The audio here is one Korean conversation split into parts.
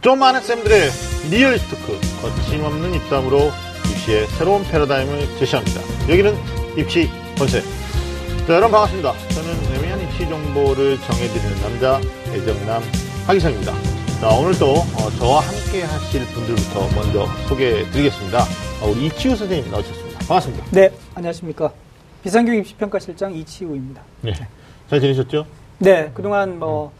좀 아는 쌤들의 real 입시 talk, 거침없는 입담으로 입시의 새로운 패러다임을 제시합니다. 여기는 입시 본색. 자, 여러분 반갑습니다. 저는 애매한 입시 정보를 정해드리는 남자, 애정남 하기성입니다. 자, 오늘도 어, 저와 함께 하실 분들부터 먼저 소개해드리겠습니다. 어, 우리 이치우 선생님 나오셨습니다. 반갑습니다. 네, 안녕하십니까. 비상교육 입시평가실장 이치우입니다. 네. 잘 지내셨죠? 네, 그동안 뭐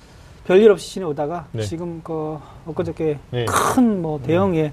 별일 없이 지내오다가 네. 지금 그 엊그저께 네. 큰뭐 대형의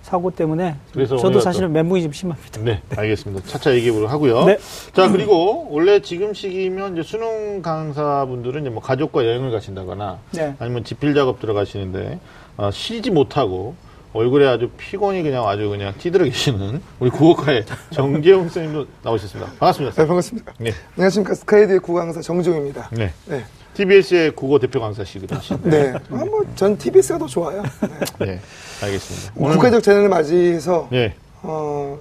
사고 때문에 그래서 저도 사실은 멘붕이 좀 심합니다. 네, 알겠습니다. 차차 얘기해보도록 하고요. 네. 자, 그리고 원래 지금 시기면 이제 수능 강사분들은 이제 뭐 가족과 여행을 가신다거나 네. 아니면 집필 작업 들어가시는데 어, 쉬지 못하고 얼굴에 아주 피곤이 그냥 아주 그냥 찌들어 계시는 우리 국어과의 정재용 선생님도 나오셨습니다. 반갑습니다. 네, 반갑습니다. 네. 안녕하십니까. 스카이드의 국강사 정종입니다. 네. 네. TBS의 국어 대표 강사시기도 하신데. 네. 아, 뭐, 전 TBS가 더 좋아요. 네. 네. 알겠습니다. 국가적 재난을 맞이해서, 네. 어,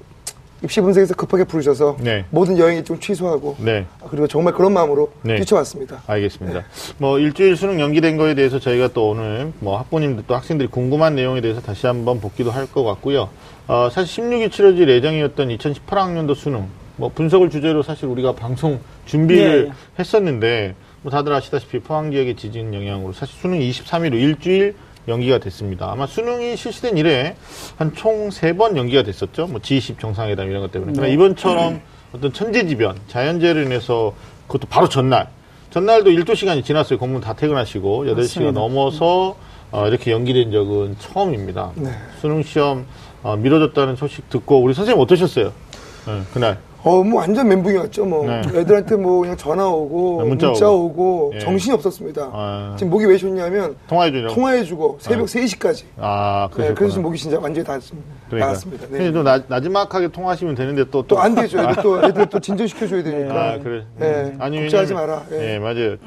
입시 분석에서 급하게 부르셔서 네. 모든 여행 일정 취소하고 네. 그리고 정말 그런 마음으로 네. 뛰쳐왔습니다. 알겠습니다. 뭐 일주일 수능 연기된 거에 대해서 저희가 또 오늘 뭐 학부님들 또 학생들이 궁금한 내용에 대해서 다시 한번 복기도 할 것 같고요. 어, 사실 16일 치러질 예정이었던 2018학년도 수능 뭐 분석을 주제로 사실 우리가 방송 준비를 네. 했었는데 뭐 다들 아시다시피 포항 지역의 지진 영향으로 사실 수능이 23일로 일주일 연기가 됐습니다. 아마 수능이 실시된 이래 한 총 세 번 연기가 됐었죠. 뭐 G20 정상회담 이런 것 때문에. 그러나 네. 이번처럼 어떤 천재지변, 자연재해로 인해서 그것도 바로 전날. 전날도 일도 시간이 지났어요. 공무원 다 퇴근하시고 8시가 맞습니다. 넘어서 어, 이렇게 연기된 적은 처음입니다. 네. 수능 시험 어, 미뤄졌다는 소식 듣고 우리 선생님 어떠셨어요? 네, 그날. 어, 뭐 완전 멘붕이 왔죠. 뭐 네. 애들한테 뭐 그냥 전화 오고 네, 문자 문자, 오고. 오고, 예. 정신이 없었습니다. 아. 지금 목이 왜 좋냐면 통화해 주려고. 통화해 주고 새벽 3시까지. 아, 네, 그러셨구나. 그래서 지금 목이 진짜 완전히 다 그러니까. 나갔습니다. 네. 또 나, 나지막하게 통화하시면 되는데 또 또안 되죠. 애들 또 애들 또 진정시켜 줘야 되니까. 아, 그래. 네. 걱정하지 마라. 예, 예. 맞아요.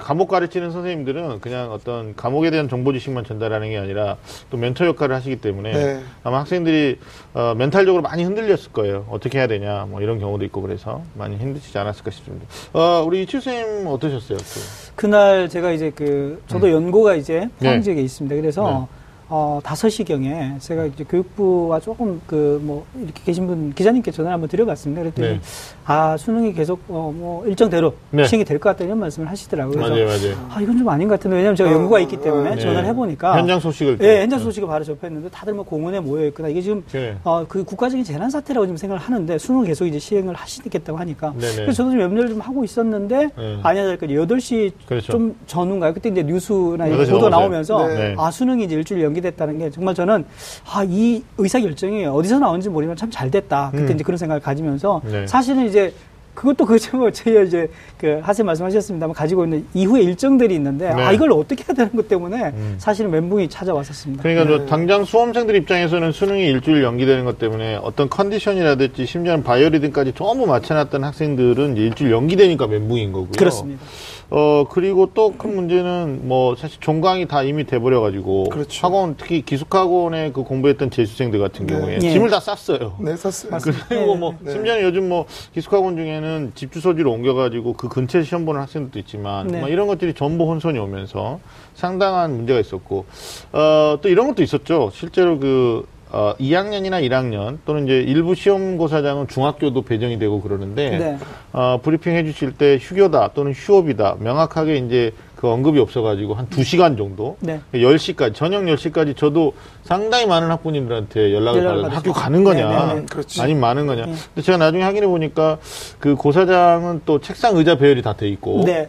감옥 가르치는 선생님들은 그냥 어떤 감옥에 대한 정보 지식만 전달하는 게 아니라 또 멘토 역할을 하시기 때문에 네. 아마 학생들이 어, 멘탈적으로 많이 흔들렸을 거예요. 어떻게 해야 되냐, 뭐 이런 경우도 있고 그래서 많이 힘드시지 않았을까 싶습니다. 어, 우리 이치우 선생님 어떠셨어요? 또? 그날 제가 이제 그 저도 연고가 이제 포항 네. 지역에 있습니다. 그래서 어, 5시경에 제가 이제 교육부와 조금 그 뭐 이렇게 계신 분 기자님께 전화를 한번 드려봤습니다. 그랬더니 네. 아 수능이 계속 어, 뭐 일정대로 네. 시행이 될 것 같다 이런 말씀을 하시더라고요. 그래서 맞아요, 맞아요. 아 이건 좀 아닌 것 같은데 왜냐면 제가 어, 연구가 있기 때문에 네. 전화를 해보니까 현장 소식을 또- 예, 현장 소식을 바로 접했는데 다들 뭐 공원에 모여 있거나 이게 지금 네. 어, 그 국가적인 재난 사태라고 지금 생각을 하는데 수능 계속 이제 시행을 하시겠다고 하니까 네네. 그래서 저도 좀 염려를 좀 하고 있었는데 네. 아니야 될까 8시 그렇죠. 좀 전후인가요? 그때 이제 뉴스나 이런 8시 보도. 나오면서 네. 아 수능이 이제 일주일 연기 됐다는 게 정말 저는 아 이 의사 결정이 어디서 나온지 모르지만 참 잘 됐다. 그때 음. 이제 그런 생각을 가지면서 네. 사실은 이제 그것도 그저 제 이제 그 하세 말씀하셨습니다만 가지고 있는 이후의 일정들이 있는데 네. 아 이걸 어떻게 해야 되는 것 때문에 음. 사실은 멘붕이 찾아왔었습니다. 그러니까 네. 저 당장 수험생들 입장에서는 수능이 일주일 연기되는 것 때문에 어떤 컨디션이라든지 심지어는 바이오리듬까지 전부 맞춰놨던 학생들은 이제 일주일 연기되니까 멘붕인 거고요. 그렇습니다. 어 그리고 또 큰 문제는 뭐 사실 종강이 다 이미 돼버려 가지고 그렇죠. 학원 특히 기숙학원에 그 공부했던 재수생들 같은 네. 경우에 예. 짐을 다 쌌어요. 네, 샀어요. 그리고 뭐 네. 심지어는 요즘 뭐 기숙학원 중에는 집 주소지로 옮겨가지고 그 근처에 시험 보는 학생들도 있지만 네. 뭐 이런 것들이 전부 혼선이 오면서 상당한 문제가 있었고 어, 또 이런 것도 있었죠. 실제로 그 어, 2학년이나 1학년 또는 이제 일부 시험고사장은 중학교도 배정이 되고 그러는데 네. 어, 브리핑 해주실 때 휴교다 또는 휴업이다 명확하게 이제 그 언급이 없어가지고 한 2시간 정도 네. 10시까지 저녁 10시까지 저도 상당히 많은 학부님들한테 연락을 받아서 학교. 가는 거냐 네, 네, 네. 아니면 많은 거냐 네. 근데 제가 나중에 확인해 보니까 그 고사장은 또 책상 의자 배열이 다 돼 있고 네.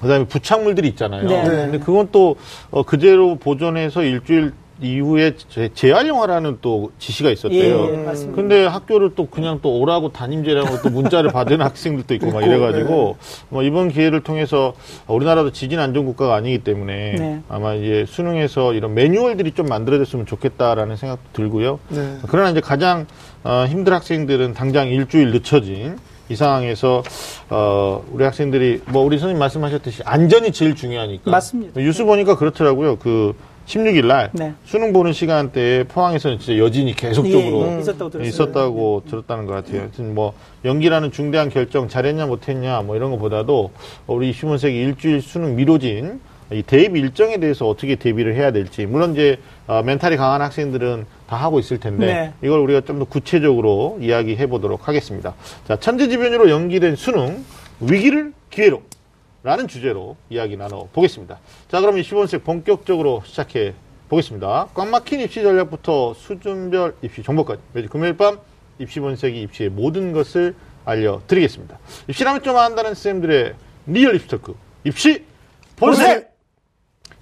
그다음에 부착물들이 있잖아요. 근데 그건 또 어, 그대로 보존해서 일주일 이후에 재- 재활용하라는 또 지시가 있었대요 예, 예, 맞습니다. 근데 학교를 또 그냥 또 오라고 담임제라고 또 문자를 받은 학생들도 있고 막 이래가지고 뭐 이번 기회를 통해서 우리나라도 지진 안전 국가가 아니기 때문에 네. 아마 이제 수능에서 이런 매뉴얼들이 좀 만들어졌으면 좋겠다라는 생각도 들고요. 네. 그러나 이제 가장 어, 힘든 학생들은 당장 일주일 늦춰진 이 상황에서 어, 우리 학생들이 뭐 우리 선생님 말씀하셨듯이 안전이 제일 중요하니까 맞습니다. 뉴스 보니까 그렇더라고요. 그 16일 날 네. 수능 보는 시간대에 포항에서는 진짜 여진이 계속적으로 예, 예, 있었다고 들었어요. 있었다고 들었다는 것 같아요. 하여튼 뭐 연기라는 중대한 결정 잘했냐 못했냐 뭐 이런 것보다도 우리 시문색이 일주일 수능 미뤄진 이 대입 일정에 대해서 어떻게 대비를 해야 될지 물론 이제 어, mental이 강한 학생들은 다 하고 있을 텐데 네. 이걸 우리가 좀 더 구체적으로 이야기해 보도록 하겠습니다. 자, 천재지변으로 연기된 수능 위기를 기회로 라는 주제로 이야기 나눠 보겠습니다. 자, 그럼 20원색 본격적으로 시작해 보겠습니다. 꽉 막힌 입시 전략부터 수준별 입시 정보까지 매주 금요일 밤 입시 본색이 입시의 모든 것을 알려드리겠습니다. 입시라면 좀 안다는 쌤들의 real 입시 talk 입시 본색!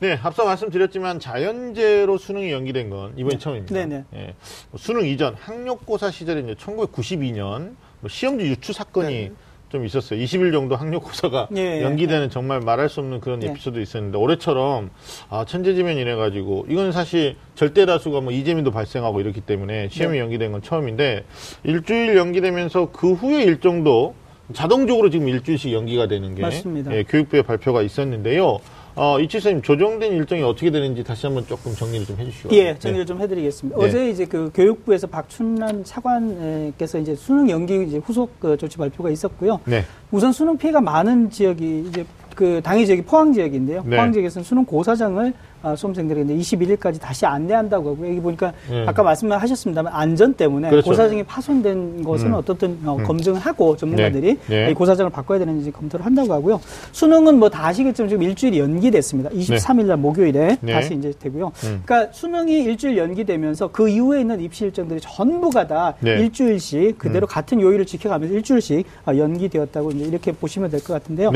네, 앞서 말씀드렸지만 자연재로 수능이 연기된 건 이번이 처음입니다. 네네. 예, 뭐 수능 이전 학력고사 시절에 이제 1992년 뭐 시험지 유추 사건이 네. 좀 있었어요. 20일 정도 학력고사가 예, 예. 연기되는 정말 말할 수 없는 그런 네. 에피소드 있었는데 올해처럼 아 천재지변 이래 가지고 이건 사실 절대 다수가 뭐 이재민도 발생하고 이렇기 때문에 시험이 네. 연기된 건 처음인데 일주일 연기되면서 그 후에 일정도 자동적으로 지금 일주일씩 연기가 되는 게 맞습니다. 예, 교육부의 발표가 있었는데요. 어, 이치선님 조정된 일정이 어떻게 되는지 다시 한번 조금 정리를 좀 해주시고. 예, 정리를 좀 해드리겠습니다. 네. 어제 이제 그 교육부에서 박춘란 차관께서 이제 수능 연기 이제 후속 그 조치 발표가 있었고요. 네. 우선 수능 피해가 많은 지역이 이제 그 당해 지역이 포항 지역인데요. 네. 포항 지역에서는 수능 고사장을 아, 수험생들에게 이제 21일까지 다시 안내한다고 하고요. 여기 보니까 네. 아까 말씀하셨습니다만 안전 때문에 그렇죠. 고사장이 파손된 것은 음. 어떻든 어, 검증을 하고 전문가들이 네. 네. 이 고사장을 바꿔야 되는지 검토를 한다고 하고요. 수능은 뭐 다 아시겠지만 지금 일주일이 연기됐습니다. 23일 날 목요일에 네. 다시 이제 되고요. 음. 그러니까 수능이 일주일 연기되면서 그 이후에 있는 입시 일정들이 전부가 다 네. 음. 일주일씩 그대로 같은 요일을 지켜가면서 일주일씩 어, 연기되었다고 이제 이렇게 보시면 될 것 같은데요.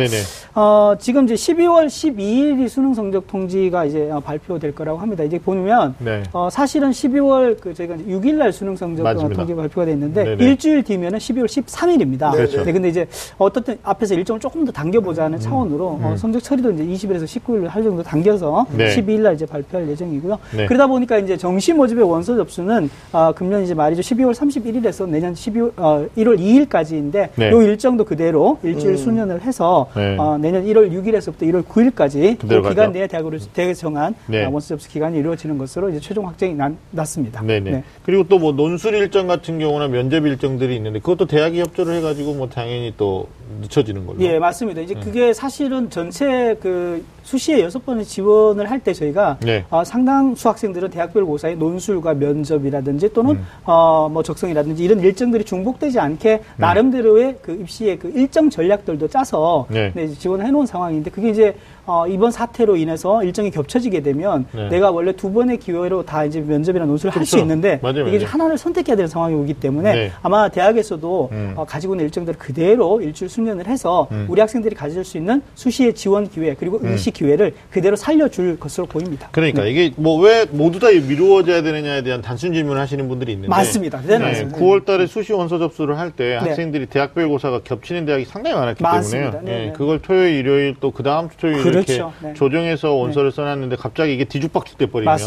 어, 지금 이제 12월 12일이 수능 성적 통지가 이제 어, 발표될 거라고 합니다. 이제 보면 네. 어, 사실은 12월 그 저희가 6일 날 수능 성적 어. 통지가 발표가 돼 있는데 네네. 일주일 뒤면은 12월 13일입니다. 그렇죠. 근데 이제 어떻든 앞에서 일정을 조금 더 당겨보자는 차원으로 어, 성적 처리도 이제 20일에서 19일 할 정도 당겨서 음. 네. 12일 날 이제 발표할 예정이고요. 네. 그러다 보니까 이제 정시 모집의 원서 접수는 아, 금년 이제 말이죠 12월 31일에서 내년 12월 어, 1월 2일까지인데 네. 요 일정도 그대로 일주일 수년을 해서 네. 어, 내년 1월 6일에서부터 1월 9일까지 그 기간. 내에 대학으로 대학 정한 네. 아, 접수 기간이 이루어지는 것으로 이제 최종 확정이 난, 났습니다. 네네. 네. 그리고 또 뭐 논술 일정 같은 경우나 면접 일정들이 있는데 그것도 대학이 협조를 해가지고 뭐 당연히 또 늦춰지는 걸로. 예, 맞습니다. 네. 이제 그게 사실은 전체 그 수시에 여섯 번을 지원을 할 때 저희가 네. 어, 상당수 학생들은 대학별 고사의 논술과 면접이라든지 또는 음. 어, 뭐 적성이라든지 이런 일정들이 중복되지 않게 나름대로의 그 입시의 그 일정 전략들도 짜서 네. 네, 이제 지원을 해놓은 상황인데 그게 이제 어, 이번 사태로 인해서 일정이 겹쳐지게 되면 네. 내가 원래 두 번의 기회로 다 이제 면접이나 논술을 할수 그렇죠. 있는데 맞아요, 이게 맞아요. 하나를 선택해야 되는 상황이 오기 때문에 네. 아마 대학에서도 음. 어, 가지고 있는 일정들을 그대로 일주일 수년을 해서 음. 우리 학생들이 가질 수 있는 수시의 지원 기회 그리고 응시 기회를 그대로 살려줄 것으로 보입니다. 그러니까 이게 뭐 왜 모두 다 미루어져야 되느냐에 대한 단순 질문을 하시는 분들이 있는데 맞습니다. 네, 맞습니다. 9월 달에 수시 원서 접수를 할때 네. 학생들이 대학별 고사가 겹치는 대학이 상당히 많았기 맞습니다. 때문에 네, 예, 네. 그걸 토요일, 일요일 또 그 다음 주 토요일 이렇게 그렇죠. 네. 조정해서 원서를 써놨는데 갑자기 이게 뒤죽박죽 돼버리면.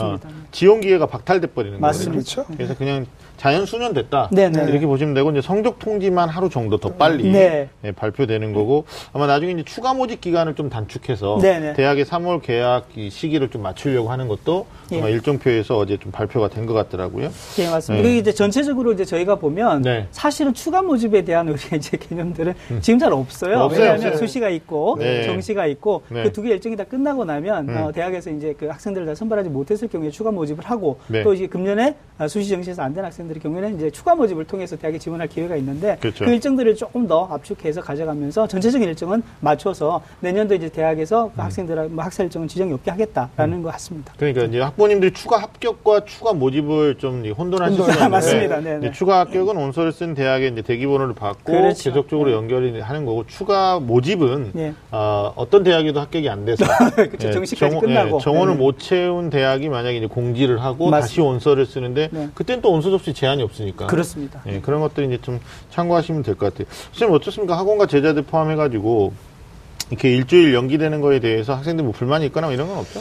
지원 기회가 박탈돼 버리는 거예요. 맞습니다. 그래서 그냥 자연 수년 됐다. 네, 네. 이렇게 보시면 되고 이제 성적 통지만 하루 정도 더 빨리 네. 예, 발표되는 거고 아마 나중에 이제 추가 모집 기간을 좀 단축해서 네, 네. 대학의 3월 개학 이 시기를 좀 맞추려고 하는 것도 예. 아마 일정표에서 어제 좀 발표가 된 것 같더라고요. 예, 맞습니다. 네. 그리고 이제 전체적으로 이제 저희가 보면 네. 음. 사실은 추가 모집에 대한 우리 이제 개념들은 지금 잘 없어요. 없어요, 왜냐하면 없어요. 수시가 있고 네. 정시가 있고 네. 그두 개 일정이 다 끝나고 나면 음. 어, 대학에서 이제 그 학생들을 다 선발하지 못했을 경우에 추가 모집을 하고 네. 또 이제 금년에 아, 수시 정시에서 안 된 학생 들의 경우에는 이제 추가 모집을 통해서 대학에 지원할 기회가 있는데 그렇죠. 그 일정들을 조금 더 압축해서 가져가면서 전체적인 일정은 맞춰서 내년도 이제 대학에서 음. 그 학생들 뭐 학사 일정은 지정이 없게 하겠다라는 것 같습니다. 그러니까 이제 학부모님들이 추가 합격과 추가 모집을 좀 혼돈하실 혼돈. 수가 있는데 맞습니다. 네, 네. 이제 추가 합격은 원서를 쓴 대학에 이제 대기번호를 받고 그렇죠. 계속적으로 연결이 하는 거고 추가 모집은 예. 어, 어떤 대학에도 합격이 안 돼서 그렇죠. 정시까지 끝나고. 정원을 네. 못 채운 대학이 만약에 이제 공지를 하고 맞습니다. 다시 원서를 쓰는데 네. 그때는 또 원서 접수 제한이 없으니까 그렇습니다. 예, 그런 것들 이제 좀 참고하시면 될 것 같아요. 선생님 어떻습니까? 학원과 제자들 포함해가지고 이렇게 일주일 연기되는 거에 대해서 학생들 뭐 불만이 있거나 이런 건 없죠?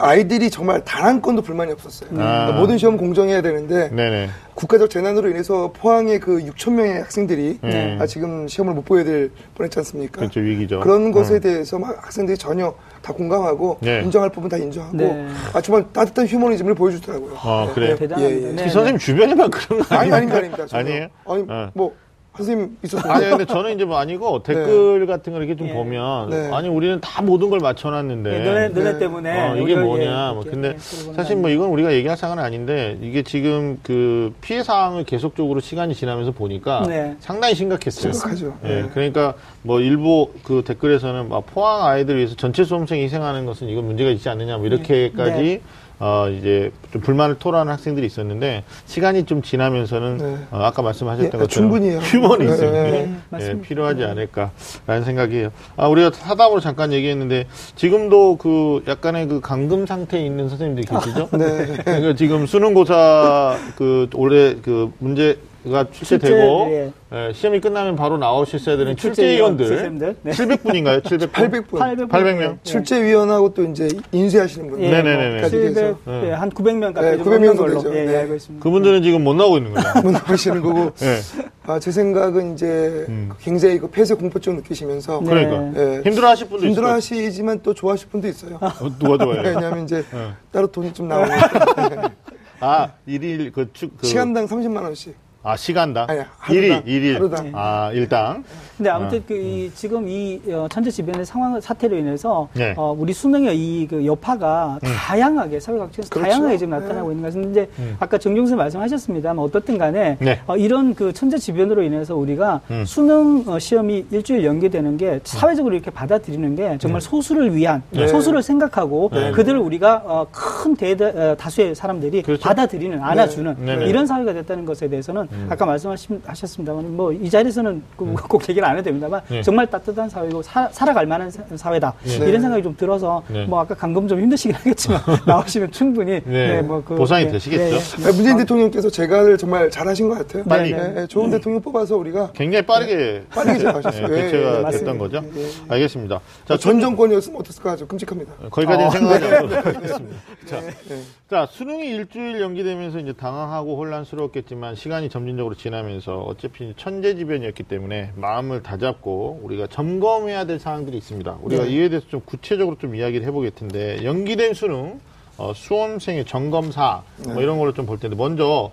아이들이 정말 단 한 건도 불만이 없었어요. 그러니까 모든 시험 공정해야 되는데 네네. 국가적 재난으로 인해서 포항의 그 6천 명의 학생들이 네. 아, 지금 시험을 못 보게 될 뻔했지 않습니까? 그렇죠 위기죠. 그런 것에 음. 대해서 막 학생들이 전혀 다 공감하고 네. 인정할 부분 다 인정하고 네. 아 정말 따뜻한 휴머니즘을 보여주더라고요. 아, 그래요? 대단합니다. 예, 예. 네, 그 선생님 주변에만 그런 거 아니? 아닙니다, 아닙니다. 아니에요? 아니 어. 뭐 선생님 있었어요. 아니 근데 저는 이제 뭐 아니고 댓글 같은 거 이렇게 좀 예. 보면 네. 아니 우리는 다 모든 걸 맞춰놨는데 예, 너네, 너네 네. 때문에. 어, 이게 우리가, 뭐냐. 예, 뭐 근데 예, 사실 뭐 이건 우리가 얘기할 사항은 아닌데 이게 지금 그 피해 사항을 계속적으로 시간이 지나면서 보니까 네. 상당히 심각했어요. 심각하죠. 예, 네. 그러니까 뭐 일부 그 댓글에서는 막 포항 아이들 위해서 전체 수험생 희생하는 것은 이건 문제가 있지 않느냐 뭐 이렇게까지 네. 어 이제 좀 불만을 토로하는 학생들이 있었는데 시간이 좀 지나면서는 네. 어, 아까 말씀하셨던 예, 것처럼 충분히요. 휴머니즘이 네, 네, 예, 맞습니다. 필요하지 않을까라는 생각이에요. 아, 우리가 사담으로 잠깐 얘기했는데 지금도 그 약간의 그 감금 상태에 있는 선생님들이 계시죠? 네. 그러니까 지금 수능고사 그 올해 그 문제 가 출제되고 출제, 예, 시험이 끝나면 바로 나오셨어야 되는 출제위원 출제위원들 선생님들. 네. 700분인가요? 700분? 800분. 800, 800 명? 출제위원하고 또 이제 인쇄하시는 분들. 예, 네네네네. 뭐 700, 해서. 예, 한 900명 가까이 네, 좀 900명 넘는 걸로 되죠. 예, 네. 알고 있습니다. 그분들은 지금 못 나오고 있는 거죠. 문 나오시는 거고. 예. 아, 제 생각은 이제 음. 굉장히 그 폐쇄 공포증 느끼시면서 네. 그러니까 예. 힘들어 하실 분도 있어요. 힘들어 하시지만 또 좋아하실 분도 있어요. 어, 누가 좋아해요? 왜냐하면 이제 네. 따로 돈이 좀 나오니까. 아, 일일 그 축, 그 시간당 30만 원씩. 아, 시간당? 아니, 하루당. 일일. 하루당. 아, 일당. 근데 아무튼 어. 그 이, 지금 이 어, 천재 지변의 상황 사태로 인해서 네. 어, 우리 수능의 이 그 여파가 다양하게 사회 각지에서 그렇죠. 다양하게 지금 네. 나타나고 있는 것은 이제 음. 아까 정종수 말씀하셨습니다만 어떻든 간에 네. 어, 이런 그 천재 지변으로 인해서 우리가 음. 수능 어, 시험이 일주일 연기되는 게 사회적으로 이렇게 받아들이는 게 정말 소수를 위한 네. 소수를 생각하고 네. 그들을 우리가 어, 큰 대다, 어, 다수의 사람들이 그렇죠. 받아들이는 안아주는 네. 네. 이런 사회가 됐다는 것에 대해서는 음. 아까 말씀하셨습니다만 뭐 이 자리에서는 그- 꼭 얘기를 안 해도 됩니다만 네. 정말 따뜻한 사회고 사, 살아갈 만한 사- 사회다 네. 이런 생각이 좀 들어서 네. 뭐 아까 감금 좀 힘드시긴 하겠지만 나오시면 충분히 네. 뭐 그- 보상이 되시겠죠? 아, 문재인 대통령께서 제가를 정말 잘하신 것 같아요. 빨리. 예, 예, 좋은 대통령 뽑아서 우리가 굉장히 빠르게 빠르게 잘하셨어요. 네, 예, 대체가 예, 됐던. 거죠. 예, 예. 알겠습니다. 자, 전 정권이었으면 어땠을까 좀 끔찍합니다. 거기까지는 어, 생각하지 않도록 하겠습니다. 자, 네. 자, 수능이 일주일 연기되면서 이제 당황하고 혼란스러웠겠지만 시간이 점진적으로 지나면서 어차피 천재지변이었기 때문에 마음을 다잡고 우리가 점검해야 될 사항들이 있습니다. 우리가 네. 이에 대해서 좀 구체적으로 좀 이야기를 해보겠 텐데 연기된 수능, 어, 수험생의 점검사 네. 뭐 이런 거를 좀볼 텐데 먼저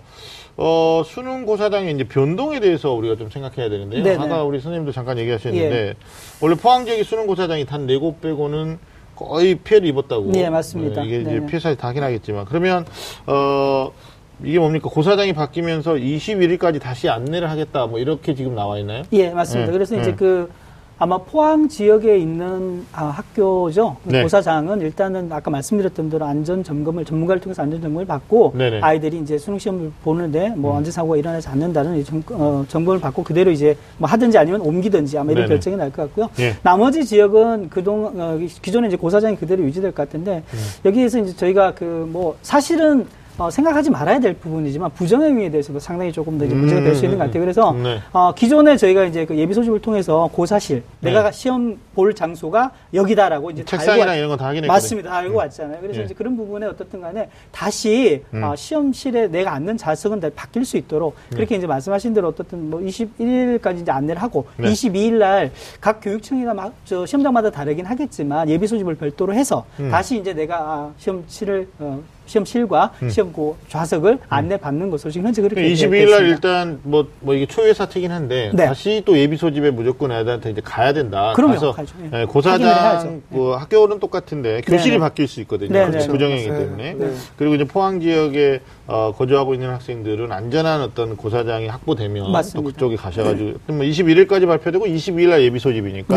어, 수능 고사장의 이제 변동에 대해서 우리가 좀 생각해야 되는데요. 네네. 아까 우리 선생님도 잠깐 얘기하셨는데 원래 포항 지역의 수능 고사장이 단 네 곳 빼고는 거의 피해를 입었다고. 네, 맞습니다. 이게 이제 네네. 다 하긴 하겠지만 그러면 어 이게 뭡니까 고사장이 바뀌면서 21일까지 다시 안내를 하겠다 뭐 이렇게 지금 나와 있나요? 예, 맞습니다. 네, 그래서 네. 이제 그 아마 포항 지역에 있는 아, 학교죠. 네. 고사장은 일단은 아까 말씀드렸던 대로 안전 점검을 전문가를 통해서 안전 점검을 받고 네네. 음. 아이들이 이제 수능 시험을 보는데 뭐 안전 사고가 일어나지 않는다는 이 점, 어, 점검을 받고 그대로 이제 뭐 하든지 아니면 옮기든지 아마 이런 네네. 결정이 날 것 같고요. 예. 나머지 지역은 그동 어, 기존에 이제 고사장이 그대로 유지될 것 같은데 음. 여기에서 이제 저희가 그 뭐 사실은 어, 생각하지 말아야 될 부분이지만 부정행위에 대해서도 상당히 조금 더 이제 문제가 될 수 있는 것 같아요. 그래서 네. 어, 기존에 저희가 이제 그 예비 소집을 통해서 고사실 네. 내가 시험 볼 장소가 여기다라고 이제 다 책상이랑 알고 이런 건 다 확인했거든요. 맞습니다. 다 알고 왔잖아요. 그래서 예. 이제 그런 부분에 어떻든 간에 다시 음. 어, 시험실에 내가 앉는 좌석은 다 바뀔 수 있도록 그렇게 이제 말씀하신 대로 어떻든 뭐 21일까지 이제 안내를 하고 네. 22일 날 각 교육청이나 막, 저 시험장마다 다르긴 하겠지만 예비 소집을 별도로 해서 음. 다시 이제 내가 아, 시험실을 어, 시험실과 음. 시험고 좌석을 안내 받는 것으로 지금 현재 그렇게 22일 됐습니다. 날 일단 뭐, 뭐 이게 초유의 사태긴 한데 네. 다시 또 예비 소집에 무조건 애들한테 이제 가야 된다. 그럼요. 가죠. 예. 예, 고사장 해야죠. 뭐 학교는 똑같은데 교실이 네네. 바뀔 수 있거든요. 네네. 그렇죠. 네. 때문에. 네. 그리고 이제 포항 지역에 어, 거주하고 있는 학생들은 안전한 어떤 고사장이 확보되면 맞습니다. 또 그쪽에 가셔가지고 뭐 21일까지 발표되고 22일 날 예비 소집이니까.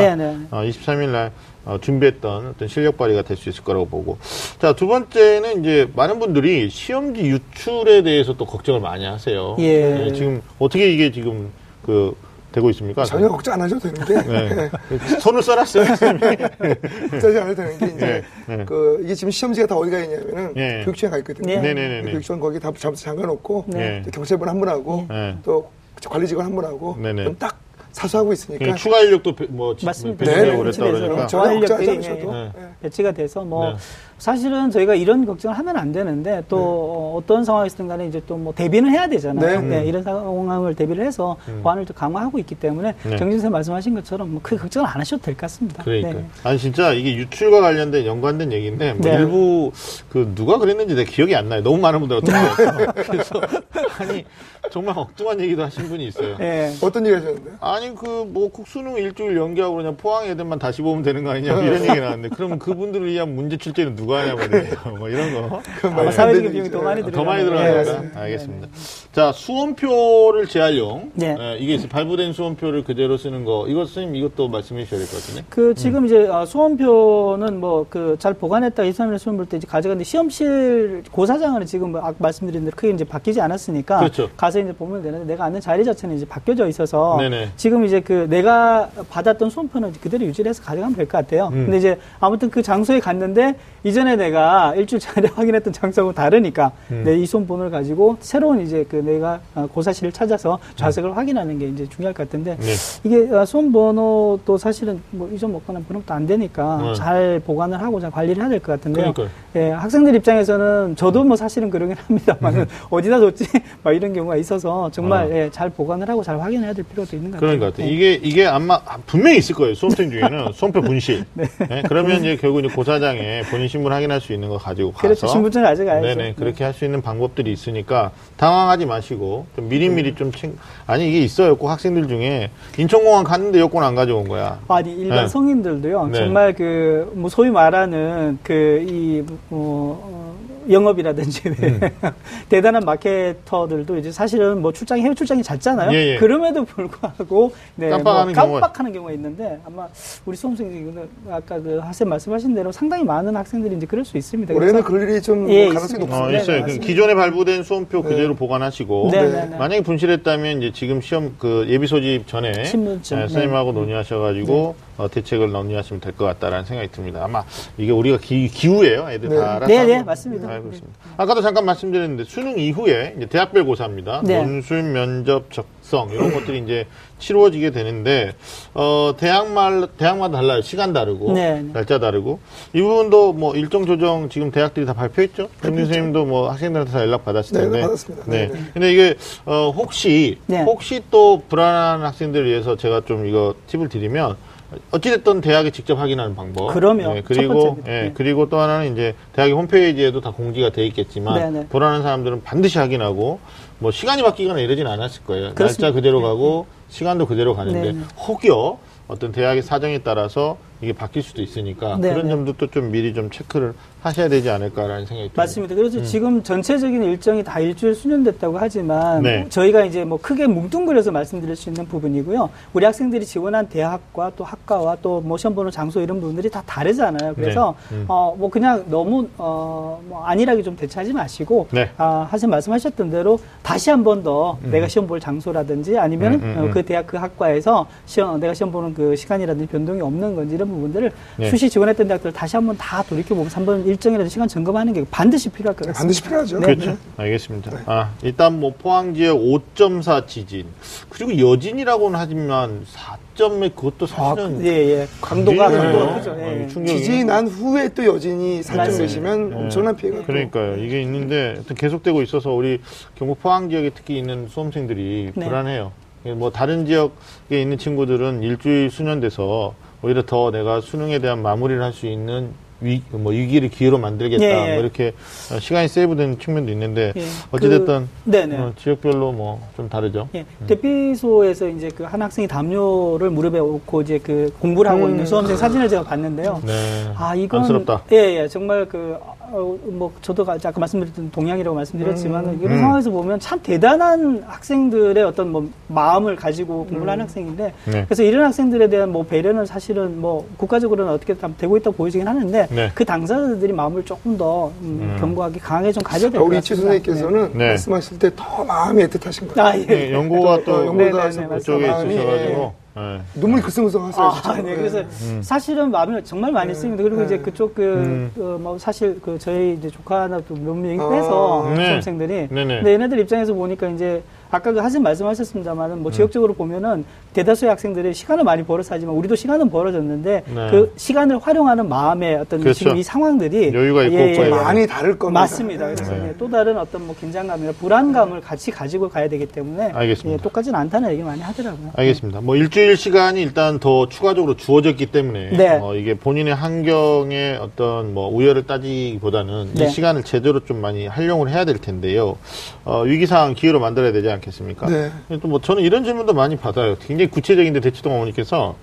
어, 23일 날 어, 준비했던 어떤 실력 발휘가 될 수 있을 거라고 보고. 자, 두 번째는 이제 많은 분들이 시험지 유출에 대해서 또 걱정을 많이 하세요. 예. 네, 지금 어떻게 이게 지금 그 되고 있습니까? 전혀 걱정 안 하셔도 되는 게 네. 손을 써놨어요. 걱정하지 않아도 되는 게 이제 네, 네. 그 이게 지금 시험지가 다 어디가 있냐면은 네. 교육청에 가 있거든요. 네. 교육청 거기 다 잠수 잠가놓고 네. 또 경찰분 한 분하고 네. 또 관리 직원 한 분하고 네네. 그럼 딱 사수하고 있으니까 그러니까 추가 인력도 배- 뭐 지- 맞습니다. 배치되고 네, 그랬다 배치돼서 그러니까. 좋아하는 전혀 걱정하지 인력들이 않으셔도 네. 네. 배치가 돼서 뭐 네. 사실은 저희가 이런 걱정을 하면 안 되는데 또 어, 어떤 상황이든 간에 이제 또 뭐 대비는 해야 되잖아요. 네. 이런 상황을 대비를 해서 보안을 좀 강화하고 있기 때문에 네. 정진 선 말씀하신 것처럼 뭐 크게 걱정을 안 하셔도 될 것 같습니다. 그러니까. 네. 아니 진짜 이게 유출과 관련된 연관된 얘기인데 뭐 네. 일부 그 누가 그랬는지 내 기억이 안 나요. 너무 많은 분들 어떻게 그래서 아니 정말 엉뚱한 얘기도 하신 분이 있어요. 예. 어떤 얘기 하셨는데요? 아니 그 뭐 국수능 일주일 연기하고 그냥 포항 애들만 다시 보면 되는 거 아니냐 뭐 이런 얘기 나왔는데 그럼 그분들을 위한 문제 출제는 누가 하냐 말이에요. 뭐 이런 거. 아마 사회적인 비용이 더. 많이 예. 들어요. 더 많이 네, 들어가니까 맞습니다. 알겠습니다. 자 수험표를 재활용. 네. 예, 이게 있어요. 발부된 수험표를 그대로 쓰는 거. 이거 선생님 이것도 말씀해 주셔야 될 것 같은데. 그 지금 이제 어, 수험표는 뭐 그 잘 보관했다 이사람을 수험 볼 때 이제 가져갔는데 시험실 고사장은 지금 뭐 아까 말씀드린 대로 크게 이제 바뀌지 않았으니까 그렇죠. 가서 이제 보면 되는데 내가 앉는 자리 자체는 이제 바뀌어져 있어서 네네. 지금 이제 그 내가 받았던 수험표는 그대로 유지를 해서 가져가면 될 것 같아요. 음. 근데 이제 아무튼 그 장소에 갔는데 이 전에 내가 일주일 전에 확인했던 장소하고 다르니까 음. 내이 수험번호를 가지고 새로운 이제 그 내가 어, 고사실을 찾아서 좌석을 확인하는 게 이제 중요할 것 같은데 네. 이게 어, 수험번호도 사실은 뭐 잊어먹거나 그런 것도 안 되니까 네. 잘 보관을 하고 잘 관리를 해야 될 것 같은데요. 그러니까요. 예, 학생들 입장에서는 저도 뭐 사실은 그러긴 합니다만 어디다 뒀지 막 이런 경우가 있어서 정말 어. 예, 잘 보관을 하고 잘 확인해야 될 필요도 있는 것 그런 같아요. 것 같아요. 예. 이게, 이게 아마 분명히 있을 거예요. 수험생 중에는. 수험표 분실. 네, 그러면 이제 결국 이제 고사장에 본인 신분 확인할 수 있는 거 가지고 가서. 그렇죠. 신분증을 가져가야죠. 네네. 그렇게 할수 있는 방법들이 있으니까 당황하지 마시고 좀 미리미리 좀 챙, 아니 이게 있어요. 꼭 학생들 중에 인천공항 갔는데 여권 안 가져온 거야. 아니 일반 네. 성인들도요 네. 정말 그 뭐 소위 말하는 그이 뭐, 어, 영업이라든지 음. 대단한 마케터들도 이제 사실은 뭐 출장이 해외 출장이 잦잖아요. 예, 예. 그럼에도 불구하고 네, 깜빡하는 뭐 경우가- 깜빡하는 경우가 있는데 아마 우리 수험생들이 아까 그 학생 말씀하신 대로 상당히 많은 학생들이 이제 그럴 수 있습니다. 올해는 그럴 일이 좀 예, 가능성이 있습니다. 어, 높습니다. 있어요. 네, 그. 기존에 발부된 수험표 그대로 보관하시고 네, 네. 네, 네. 만약에 분실했다면 이제 지금 시험 그 예비 소집 전에 네, 네. 선생님하고 논의하셔가지고 어, 대책을 논의하시면 될 것 같다라는 생각이 듭니다. 아마 이게 우리가 기, 기후예요. 애들 네. 다 알아서. 네, 네, 맞습니다. 알고 네. 있습니다. 아까도 잠깐 말씀드렸는데 수능 이후에 이제 대학별 고사입니다. 네. 논술, 면접, 적성 이런 것들이 이제 치루어지게 되는데 어, 대학말 대학마다 달라요. 시간 다르고 네, 네. 날짜 다르고 이 부분도 뭐 일정 조정 지금 대학들이 다 발표했죠. 김 선생님도 뭐 학생들한테 다 연락 받았을 네, 텐데. 받았습니다. 네. 네, 네. 근데 이게 어, 혹시 네. 혹시 또 불안한 학생들을 위해서 제가 좀 이거 팁을 드리면 어찌됐든 대학에 직접 확인하는 방법. 그럼요. 네, 첫 그리고. 예, 네. 그리고 또 하나는 이제 대학의 홈페이지에도 다 공지가 돼 있겠지만 네, 네. 불안한 사람들은 반드시 확인하고 뭐 시간이 바뀌거나 이러진 않았을 거예요. 그렇습니다. 날짜 그대로 가고 시간도 그대로 가는데 네, 네. 혹여 어떤 대학의 사정에 따라서 이게 바뀔 수도 있으니까 네, 그런 네. 점도 또 좀 미리 좀 체크를 하셔야 되지 않을까라는 생각이 듭니다. 맞습니다. 그래서 지금 전체적인 일정이 다 일주일 수년됐다고 하지만 네. 저희가 이제 뭐 크게 뭉뚱그려서 말씀드릴 수 있는 부분이고요. 우리 학생들이 지원한 대학과 또 학과와 또뭐 시험 보는 장소 이런 부분들이 다 다르잖아요. 그래서 네. 음. 어뭐 그냥 너무 어뭐 안일하게 좀 대처하지 마시고 네. 아 하신 말씀하셨던 대로 다시 한 번 더 내가 시험 볼 장소라든지 아니면 음, 음, 음. 어, 그 대학 그 학과에서 시험 내가 시험 보는 그 시간이라든지 변동이 없는 건지 이런 부분들을 네. 수시 지원했던 대학들 다시 한번 다 돌이켜 보면서 한번 일 정이라든지 시간 점검하는 게 반드시 필요할 것 같습니다. 반드시 필요하죠. 네. 그렇죠. 알겠습니다. 아, 일단 뭐 포항 지역 5.4 지진. 그리고 여진이라고는 하지만 4점의 그것도 아, 사실은 예, 예. 강도가, 커요. 크죠. 아, 예. 지진이 난 후에 또 여진이 살점 맞습니다. 내시면 네. 엄청난 피해가 또 그러니까요. 이게 있는데 계속되고 있어서 우리 경북 포항 지역에 특히 있는 수험생들이 네. 불안해요. 뭐 다른 지역에 있는 친구들은 일주일 수년 돼서 오히려 더 내가 수능에 대한 마무리를 할 수 있는 위, 뭐 위기를 기회로 만들겠다. 예, 예. 뭐 이렇게 어, 시간이 세이브되는 측면도 있는데 예. 어찌됐든 그. 어, 지역별로 뭐 좀 다르죠. 예, 대피소에서 이제 그 한 학생이 담요를 무릎에 얹고 이제 그 공부를 하고 음. 있는 수험생 사진을 제가 봤는데요. 네. 아, 이건. 안쓰럽다. 예, 예. 정말 그, 어, 뭐, 저도 가- 아까 말씀드렸던 동양이라고 말씀드렸지만, 음. 이런 음. 상황에서 보면 참 대단한 학생들의 어떤 뭐, 마음을 가지고 공부를 하는 학생인데, 네. 그래서 이런 학생들에 대한 뭐, 배려는 사실은 뭐, 국가적으로는 어떻게 다 되고 있다고 보이긴 하는데, 네. 그 당사자들이 마음을 조금 더 음, 음. 견고하게 강하게 좀 가져야 될 아, 것 우리 같습니다. 치 선생님께서는 네. 말씀하실 때 더 마음이 애틋하신 거예요. 아, 예. 네, 연고가 또 어, 연고가 네, 네, 네, 그쪽에 있으셔가지고 네. 눈물이 글썽글썽하세요. 아, 진짜. 네. 그래서 음. 사실은 마음이 정말 많이 쓰입니다. 그리고 네. 이제 그쪽 그, 음. 그 뭐 사실 그 저희 이제 조카나 또몇 명이 아. 빼서 네. 수험생들이. 네네. 근데 얘네들 입장에서 보니까 이제 아까 그 하신 말씀하셨습니다만은 뭐 지역적으로 보면은 대다수의 학생들이 시간을 많이 벌어서 하지만 우리도 시간은 벌어졌는데 네. 그 시간을 활용하는 마음의 어떤 그렇죠. 지금 이 상황들이 여유가 있고 예, 예, 예. 많이 다를 겁니다. 맞습니다. 그래서 네. 예, 또 다른 어떤 뭐 긴장감이나 불안감을 같이 가지고 가야 되기 때문에 알겠습니다. 예, 똑같지는 않다는 얘기 많이 하더라고요. 알겠습니다. 뭐 일주일 시간이 일단 더 추가적으로 주어졌기 때문에 네. 어, 이게 본인의 환경에 어떤 뭐 우열을 따지기보다는 이 네. 시간을 제대로 좀 많이 활용을 해야 될 텐데요. 어, 위기상황 기회로 만들어야 되지 않 겠습니까? 네. 또 뭐 저는 이런 질문도 많이 받아요. 굉장히 구체적인데 대치동 어머니께서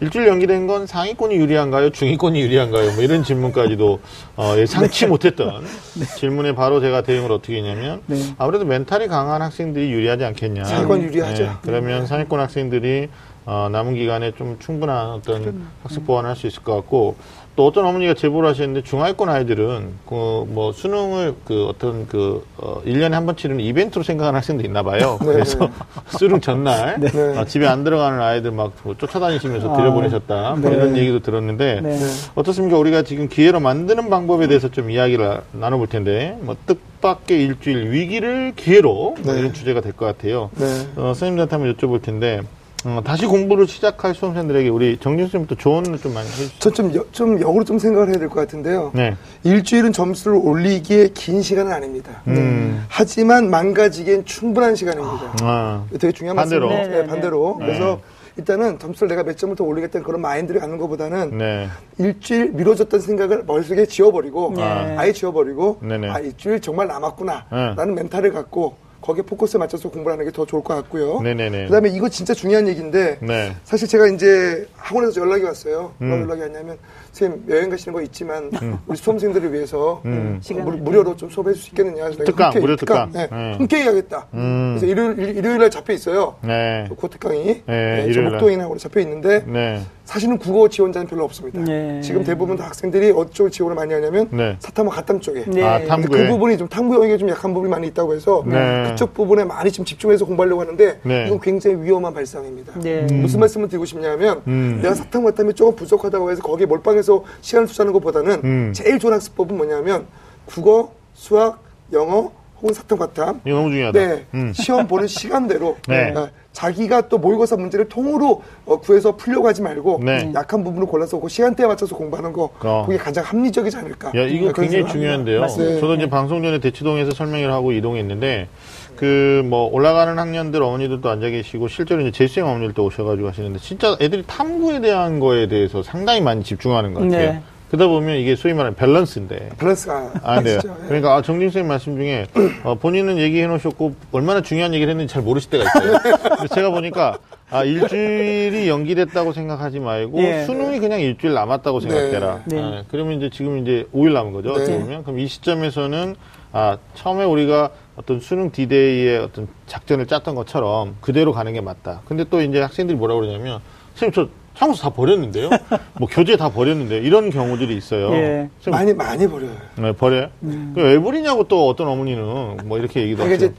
일주일 연기된 건 상위권이 유리한가요? 중위권이 유리한가요? 뭐 이런 질문까지도 어, 예상치 못했던 질문에 바로 제가 대응을 어떻게 했냐면 네. 아무래도 멘탈이 강한 학생들이 유리하지 않겠냐. 상위권 유리하죠. 네, 그러면 상위권 학생들이 어, 남은 기간에 좀 충분한 어떤 학습 보완을 할 수 있을 것 같고 또 어떤 어머니가 제보를 하셨는데 중하위권 아이들은 그 뭐 수능을 그 어떤 그 어, 1년에 한 번 치르는 이벤트로 생각하는 학생도 있나 봐요. 그래서 수능 전날 네. 어, 집에 안 들어가는 아이들 막뭐 쫓아다니시면서 아, 들여보내셨다. 뭐 네. 이런 얘기도 들었는데 네. 어떻습니까? 우리가 지금 기회로 만드는 방법에 대해서 좀 이야기를 나눠볼 텐데 뭐 뜻밖의 일주일 위기를 기회로 뭐 네. 이런 주제가 될 것 같아요. 네. 어, 선생님들한테 한번 여쭤볼 텐데 어, 다시 공부를 시작할 수험생들에게 우리 정진 선생님부터 조언을 좀 많이 해주시죠. 전좀 좀 역으로 좀 생각을 해야 될 것 같은데요. 네. 일주일은 점수를 올리기에 긴 시간은 아닙니다. 음. 하지만 망가지기엔 충분한 시간입니다. 아, 되게 중요한 반대로. 말씀이에요. 네, 네, 반대로. 네. 그래서 일단은 점수를 내가 몇 점을 더 올리겠다는 그런 마인드를 갖는 것보다는 네. 일주일 미뤄졌던 생각을 머릿속에 지워버리고 네. 아예 지워버리고 네네. 아 일주일 정말 남았구나 네. 라는 멘탈을 갖고 거기에 포커스에 맞춰서 공부를 하는 게 더 좋을 것 같고요. 네네네. 그다음에 이거 진짜 중요한 얘기인데 네. 사실 제가 이제 학원에서 연락이 왔어요. 음. 연락이 왔냐면 선생님 여행 가시는 거 있지만 우리 수험생들을 위해서 음. 무- 무, 무료로 좀 수업해 줄 수 있겠느냐. 내가 특강, 흔쾌히 무료 특강. 네, 네. 흔쾌히 하겠다. 음. 그래서 일요일, 일요일 날 잡혀 있어요. 네. 그 특강이 네, 저 일요일 날. 목동이나 잡혀 있는데 네. 사실은 국어 지원자는 별로 없습니다. 네. 지금 대부분 다 학생들이 어쪽을 지원을 많이 하냐면 네. 사탐과 가탐 쪽에. 네. 아. 그 부분이 좀 탐구 영역에 좀 약한 부분이 많이 있다고 해서 네. 그쪽 부분에 많이 좀 집중해서 공부하려고 하는데 네. 이건 굉장히 위험한 발상입니다. 네. 무슨 말씀을 드리고 싶냐면 음. 내가 사탐 같다면 조금 부족하다고 해서 거기에 몰빵해서 시간을 투자하는 것보다는 음. 제일 좋은 학습법은 뭐냐면 국어, 수학, 영어 혹은 사탐 과탐 이거 너무 중요하다. 네, 음. 시험 보는 시간대로 네. 어, 자기가 또 모의고사 문제를 통으로 어, 구해서 풀려고 하지 말고 네. 약한 부분을 골라서 그 시간대에 맞춰서 공부하는 거 어. 그게 가장 합리적이지 않을까. 야, 이거 네, 굉장히 중요한데요. 네. 저도 이제 방송 전에 대치동에서 설명을 하고 이동했는데, 그, 뭐, 올라가는 학년들 어머니들도 앉아 계시고, 실제로 이제 재수생 어머니들도 오셔가지고 하시는데, 진짜 애들이 탐구에 대한 거에 대해서 상당히 많이 집중하는 것 같아요. 네. 그러다 보면 이게 소위 말하는 밸런스인데. 밸런스가 아, 네. 예. 그러니까, 아, 정진 선생님 말씀 중에, 어, 본인은 얘기해 놓으셨고, 얼마나 중요한 얘기를 했는지 잘 모르실 때가 있어요. 그래서 제가 보니까, 아, 일주일이 연기됐다고 생각하지 말고, 예. 수능이 그냥 일주일 남았다고 생각해라. 네. 아, 그러면 이제 지금 이제 5일 남은 거죠. 어떻게 네. 보면. 그럼 이 시점에서는, 아, 처음에 우리가 어떤 수능 디데이의 어떤 작전을 짰던 것처럼 그대로 가는 게 맞다. 근데 또 이제 학생들이 뭐라고 그러냐면, 선생님, 저 참고서 다 버렸는데요? 뭐 교재 다 버렸는데, 이런 경우들이 있어요. 예. 많이 많이 버려요. 네, 버려요? 음. 그왜 버리냐고 또 어떤 어머니는 뭐 이렇게 얘기도 그러니까 하죠.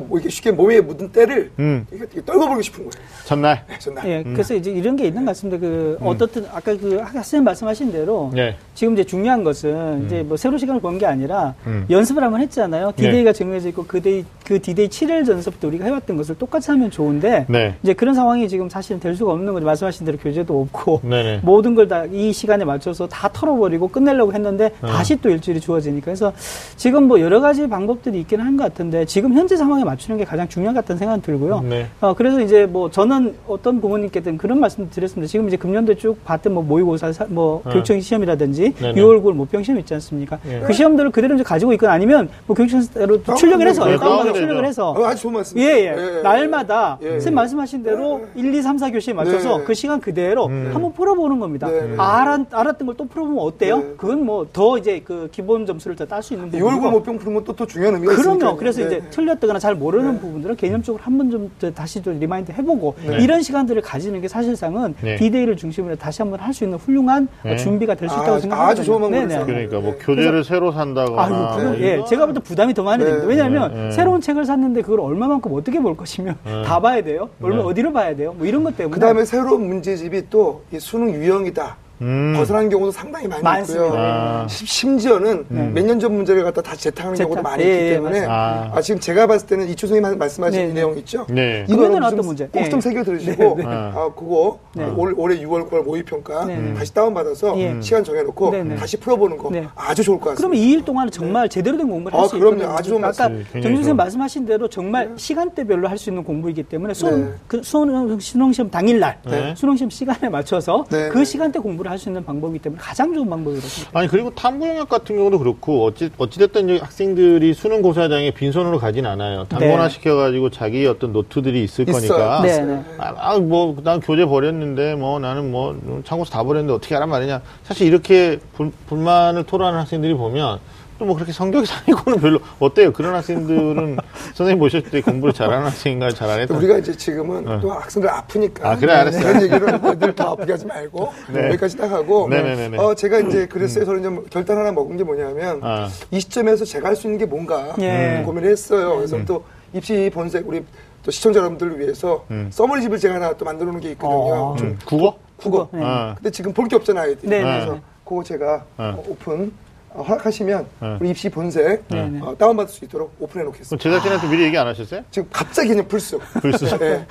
그뭐 이게 쉽게 몸에 묻은 때를 음. 떨궈버리고 싶은 거예요. 전날. 네, 전날. 예, 그래서 이제 이런 게 있는 것 같습니다. 그, 어떻든, 아까 그, 학생 말씀하신 대로, 네. 지금 이제 중요한 것은, 이제 뭐 새로 시간을 본게 아니라, 음. 연습을 한번 했잖아요. 네. 디데이가 정해져 있고, 그 데이, 그 디데이 7일 전서부터 우리가 해왔던 것을 똑같이 하면 좋은데, 네. 이제 그런 상황이 지금 사실은 될 수가 없는 거죠. 말씀하신 대로 교재도 없고, 네네. 모든 걸 다 이 시간에 맞춰서 다 털어버리고 끝내려고 했는데 어. 다시 또 일주일이 주어지니까 그래서 지금 뭐 여러 가지 방법들이 있긴 한것 같은데 지금 현재 상황에 맞추는 게 가장 중요한 것 같다는 생각은 들고요. 네. 어, 그래서 이제 뭐 저는 어떤 부모님께든 그런 말씀 드렸습니다. 지금 이제 금년도에 쭉 봤던 뭐 모의고사, 사- 뭐 네. 교육청 시험이라든지 네네. 6월 9월 모평 시험 있지 않습니까? 네. 그 시험들을 그대로 이제 가지고 있거나 아니면 뭐 교육청대로 아, 출력을 해서 네, 다운받아 다운이 출력을 되죠. 해서 어, 아주 좋은 말씀. 예, 예. 날마다 예, 예. 선생님 말씀하신 대로 1, 2, 3, 4 교시에 맞춰서 네. 그 시간 그대로 음. 한번 풀어보는 겁니다. 네, 네. 알았, 알았던 걸 또 풀어보면 어때요? 네. 그건 뭐 더 이제 그 기본 점수를 더 딸 수 있는 2월 부분이고. 9월 모평 푸는 건또또 중요한 의미가 있으니까. 그럼요. 그래서 네. 이제 틀렸다거나 잘 모르는 부분들은 개념적으로 한 번 좀 다시 좀 remind 해보고 네. 이런 시간들을 가지는 게 사실상은 네. 디데이를 중심으로 다시 한번 할 수 있는 훌륭한 네. 준비가 될수 아, 있다고 아주 생각합니다. 좋은 방법을 네네. 써요. 그러니까 뭐 네. 교재를 새로 산다거나. 아유, 그건, 뭐 예, 제가 볼 때 부담이 더 많이 네. 됩니다. 왜냐하면 네, 네. 새로운 책을 샀는데 그걸 얼마만큼 어떻게 볼 것이며 네. 다 봐야 돼요. 얼마 네. 어디로 봐야 돼요. 뭐 이런 것 때문에. 그 다음에 새로운 문제집이 또이 수능 유형이다. 음. 벗어난 경우도 상당히 많이 많습니다. 있고요. 아. 심- 심지어는 몇년 전 문제를 갖다 다시 재탕하는 재탕. 경우도 많이 예, 있기 예, 때문에 맞습니다. 아, 지금 제가 봤을 때는 이초 선생님 말씀하신 네, 이 네. 내용 있죠? 네. 이거 금연은 좀 어떤 문제? 꼭좀 예. 새겨 들으시고 네, 네. 아 그거 네. 올, 올해 6월 9월 모의 평가 네, 네. 다시 다운 받아서 예. 시간 정해놓고 네, 네. 다시 풀어보는 거 네. 아주 좋을 것 같습니다. 그러면 2일 동안은 정말 제대로 된 공부를 아, 할수 그럼요. 있거든요. 아주 좋은 아까 정준 선생님 좋은. 말씀하신 대로 정말 시간대별로 할 수 있는 공부이기 때문에 수능, 네. 그 수능, 시험 당일날 네. 수능 시험 시간에 맞춰서 네, 그 네. 시간대 공부를 할 수 있는 방법이기 때문에 가장 좋은 방법이라고 생각합니다. 아니 그리고 탐구영역 같은 경우도 그렇고 어찌 어찌됐든 이제 학생들이 수능 고사장에 빈손으로 가진 않아요. 단권화 네. 시켜가지고 자기 어떤 노트들이 있을 있어요. 거니까. 네, 네. 아, 뭐, 난 교재 버렸는데, 뭐, 나는 뭐, 참고서 다 버렸는데 어떻게 하란 말이냐. 사실 이렇게 불, 불만을 토로하는 학생들이 보면, 또 뭐 그렇게 성격이 상이고는 별로, 어때요? 그런 학생들은 선생님 보셨을 때 공부를 잘하는 학생인가요? 잘안 했던? 우리가 이제 지금은 네. 또 학생들 아프니까 아, 그래, 알았어요. 그런 얘기를 늘더 아프게 하지 말고 네. 여기까지 딱 하고 네네네네. 어, 제가 이제 그랬어요. 저는 좀 결단 하나 먹은 게 뭐냐면 아. 이 시점에서 제가 할 수 있는 게 뭔가 예. 고민을 했어요. 그래서 또 입시 본색 우리 또 시청자 여러분들을 위해서 summary집을 제가 하나 또 만들어 놓은 게 있거든요. 어. 좀 음, 국어? 국어. 네. 아. 근데 지금 볼 게 없잖아요, 아이들이. 네, 그래서 네. 그거 제가 네. 어, 오픈 어, 허락하시면 네. 우리 입시 본색 네, 네. 어, 다운받을 수 있도록 오픈해 놓겠습니다. 제작진한테 미리 얘기 안 하셨어요? 지금 갑자기 그냥 불쑥. 불쑥. 네.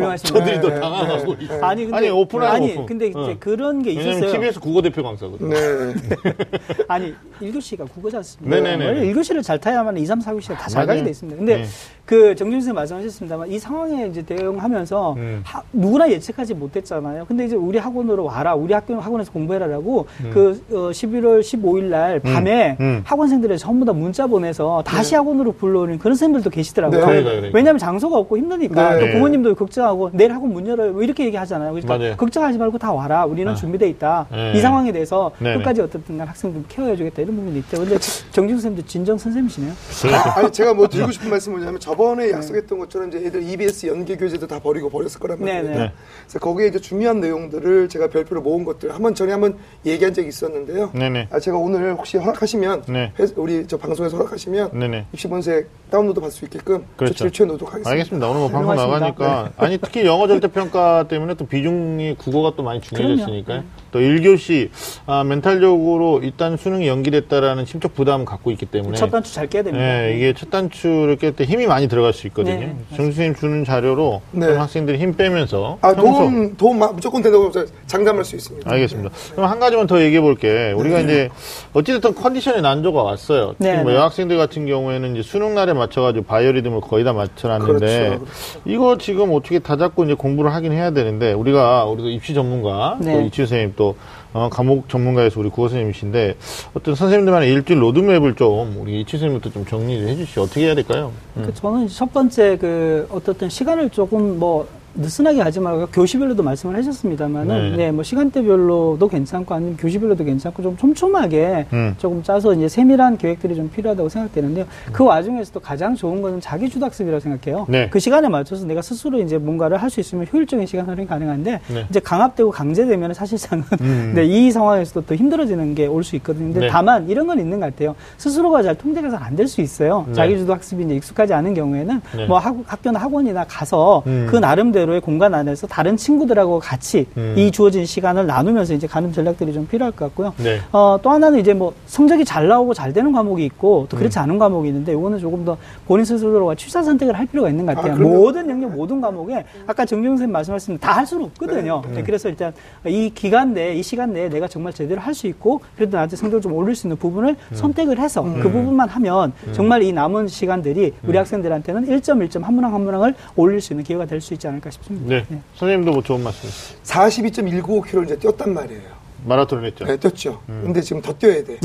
훌륭하십니다. 저들이 더 네, 당황하고 네, 있어. 네. 아니, 근데, 아니, 오픈하고 아니, 오픈. 근데 이제 어. 그런 게 있었어요. TBS 국어대표 강사거든. 네. 아니, 1교시가 국어지 않습니까? 네네네. 원래 1교시를 잘 타야만 2, 3, 4교시가 다 잘 가게 맞아요. 돼 있습니다. 근데 네. 그 정준 선생님 말씀하셨습니다만 이 상황에 이제 대응하면서 음. 하- 누구나 예측하지 못했잖아요. 근데 이제 우리 학원으로 와라. 우리 학교 학원에서 공부해라라고 그 어, 11월 15일 날 밤에 음. 음. 학원생들이 전부 다 문자 보내서 다시 학원으로 불러오는 그런 선생님들도 계시더라고요. 네. 왜냐하면 장소가 없고 힘드니까 네. 또 부모님도 걱정 하고 내일 학원 문 열어요. 뭐 이렇게 얘기하잖아요. 그러니까 맞아요. 걱정하지 말고 다 와라. 우리는 아. 준비돼 있다. 네. 이 상황에 대해서 네네. 끝까지 어떻든 간 학생들 케어해주겠다 이런 부분이 있대요. 근데 정준 선생님도 진정 선생님이시네요. 아, 아니 제가 뭐 드리고 싶은 말씀은 뭐냐면 저번에 약속했던 것처럼 이제 애들 EBS 연계 교재도 다 버리고 버렸을 거란 말이에요. 네네. 네. 그래서 거기에 이제 중요한 내용들을 제가 별표로 모은 것들 한번 전에 한번 얘기한 적이 있었는데요. 네네. 아, 제가 오늘 혹시 허락하시면 네. 회- 우리 저 방송에서 허락하시면 네네. 입시 본색 다운로드 받을 수 있게끔 그렇죠. 조치를 취해 놓도록 하겠습니다. 알겠습니다. 오늘 뭐 방송. 나가니까 아니 특히 영어 절대 평가 때문에 또 비중이 국어가 또 많이 중요해졌으니까요. 또 1교시 아, 멘탈적으로 일단 수능이 연기됐다라는 심적 부담을 갖고 있기 때문에 첫 단추 잘 깨야 됩니다. 네, 이게 첫 단추를 깰 때 힘이 많이 들어갈 수 있거든요. 네, 정 선생님 주는 자료로 네. 좀 학생들이 힘 빼면서 아, 도움, 도움 마- 무조건 된다고 장담할 수 있습니다. 알겠습니다. 그럼 한 가지만 더 얘기해 볼게. 우리가 이제 어찌됐든 컨디션의 난조가 왔어요. 특히 네, 뭐 네. 여학생들 같은 경우에는 이제 수능 날에 맞춰가지고 바이오리듬을 거의 다 맞춰놨는데 그렇죠, 이거 지금 어떻게 다 잡고 이제 공부를 하긴 해야 되는데 우리가 우리도 입시 전문가 또 네. 이치 선생님 또 어, 과목 전문가에서 우리 국어 선생님이신데 어떤 선생님들만의 일주일 로드맵을 좀 우리 이치 선생님부터 좀 정리를 해주시죠. 어떻게 해야 될까요? 음. 그 저는 첫 번째 그 어떻든 시간을 조금 뭐 느슨하게 하지 말고 교시별로도 말씀을 하셨습니다만은 네. 네. 뭐 시간대별로도 괜찮고 아니면 교시별로도 괜찮고 좀 촘촘하게 음. 조금 짜서 이제 세밀한 계획들이 좀 필요하다고 생각되는데요. 그 와중에서도 가장 좋은 것은 자기 주도 학습이라고 생각해요. 네. 그 시간에 맞춰서 내가 스스로 이제 뭔가를 할 수 있으면 효율적인 시간 활용이 가능한데 네. 이제 강압되고 강제되면 사실상은 음. 네, 이 상황에서도 더 힘들어지는 게 올 수 있거든요. 근데 네. 다만 이런 건 있는 것 같아요. 스스로가 잘 통제가 잘 안 될 수 있어요. 네. 자기 주도 학습이 이제 익숙하지 않은 경우에는 네. 뭐 학, 학교나 학원이나 가서 음. 그 나름대로 의 공간 안에서 다른 친구들하고 같이 음. 이 주어진 시간을 나누면서 이제 가는 전략들이 좀 필요할 것 같고요. 네. 어, 또 하나는 이제 뭐 성적이 잘 나오고 잘 되는 과목이 있고 또 음. 그렇지 않은 과목이 있는데 이거는 조금 더 본인 스스로가 취사 선택을 할 필요가 있는 것 같아요. 아. 모든 영역 모든 과목에 아까 정경 선생님 말씀하신 다 할 수는 없거든요. 네, 그래서 일단 이 기간 내에 이 시간 내에 내가 정말 제대로 할 수 있고 그래도 나한테 성적을 좀 올릴 수 있는 부분을 음. 선택을 해서 그 부분만 하면 정말 이 남은 시간들이 음. 우리 학생들한테는 1점 1점 한 문항 한 문항을 올릴 수 있는 기회가 될 수 있지 않을까 싶습니다. 네. 네. 선생님도 뭐 좋은 말씀. 42.195km 이제 뛰었단 말이에요. 마라톤을 했죠. 네, 뛰었죠. 근데 지금 더 뛰어야 돼.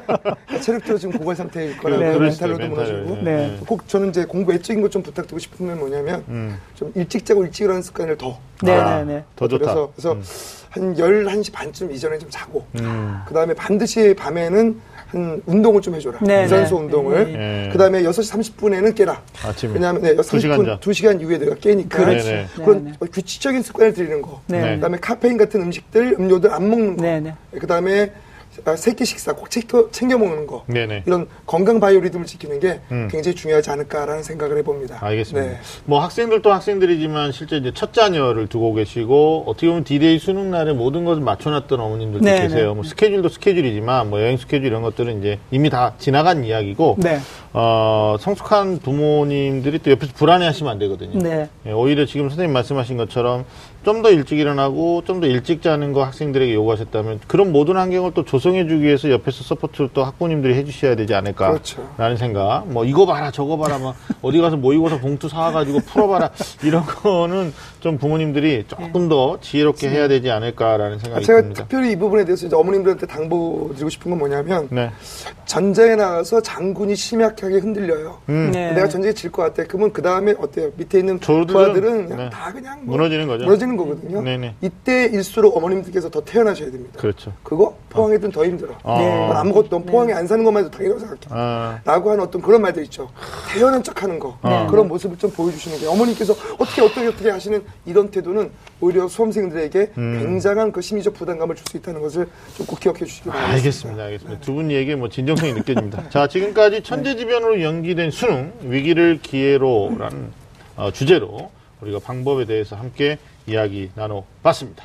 체력도 지금 고갈 상태일 거라고 네. 멘탈로도. 무너지고. 네. 꼭 저는 이제 공부 외적인 것 좀 부탁드리고 싶은 건 뭐냐면 음. 좀 일찍 자고 일찍 일어나는 습관을 더. 네, 아, 네, 네. 더 좋다. 그래서, 그래서 한 11시 반쯤 이전에 좀 자고. 음. 그 다음에 반드시 밤에는 한 운동을 좀 해줘라. 네, 유산소 네. 운동을. 네. 그 다음에 6시 30분에는 깨라. 아침에. 왜냐하면 네, 두 시간 30분, 전. 2시간 이후에 내가 깨니까. 네네. 그런 네, 규칙적인 습관을 들이는 거. 네. 그 다음에 카페인 같은 음식들, 음료들 안 먹는 거. 네, 네. 그 다음에 아, 세끼 식사 꼭 챙겨, 먹는 거 네네. 이런 건강 바이오리듬을 지키는 게 음. 굉장히 중요하지 않을까라는 생각을 해봅니다. 알겠습니다. 네. 뭐 학생들도 학생들이지만 실제 이제 첫 자녀를 두고 계시고 어떻게 보면 디데이 수능 날에 모든 것을 맞춰놨던 어머님들도 네, 계세요. 네. 뭐 스케줄도 스케줄이지만 뭐 여행 스케줄 이런 것들은 이제 이미 다 지나간 이야기고 네. 어, 성숙한 부모님들이 또 옆에서 불안해하시면 안 되거든요. 네. 예, 오히려 지금 선생님 말씀하신 것처럼 좀 더 일찍 일어나고 좀 더 일찍 자는 거 학생들에게 요구하셨다면 그런 모든 환경을 또 조성해주기 위해서 옆에서 support를 또 학부모님들이 해주셔야 되지 않을까라는 그렇죠. 생각. 뭐 이거 봐라 저거 봐라 막 어디 가서 모의고사 봉투 사와가지고 풀어봐라 이런 거는 좀 부모님들이 조금 더 지혜롭게 해야 되지 않을까라는 아, 생각이 제가 듭니다. 특별히 이 부분에 대해서 이제 어머님들한테 당부드리고 싶은 건 뭐냐면 네. 전쟁에 나가서 장군이 심약하게 흔들려요. 음. 네. 내가 전쟁에 질 것 같아. 그러면 그 다음에 어때요? 밑에 있는 부하들은 네. 다 그냥 뭐 무너지는 거죠. 무너지는 거거든요. 네네. 이때일수록 어머님들께서 더 태어나셔야 됩니다. 그렇죠. 그거 포항에든 더 힘들어. 아. 네. 아무것도 포항에 안 사는 것만 해도 당연하다고 생각해. 아, 라고 하는 어떤 그런 말들 있죠. 태어난 척 하는 거. 네. 그런 모습을 좀 보여주시는 게 어머님께서 어떻게 어떻게 어떻게 하시는 이런 태도는 오히려 수험생들에게 음. 굉장한 그 심리적 부담감을 줄 수 있다는 것을 좀 꼭 기억해 주시기 바랍니다. 알겠습니다. 알겠습니다. 두분 얘기에 뭐 진정성이 느껴집니다. 자, 지금까지 천재지변으로 연기된 수능, 위기를 기회로라는 어, 주제로 우리가 방법에 대해서 함께 이야기 나눠봤습니다.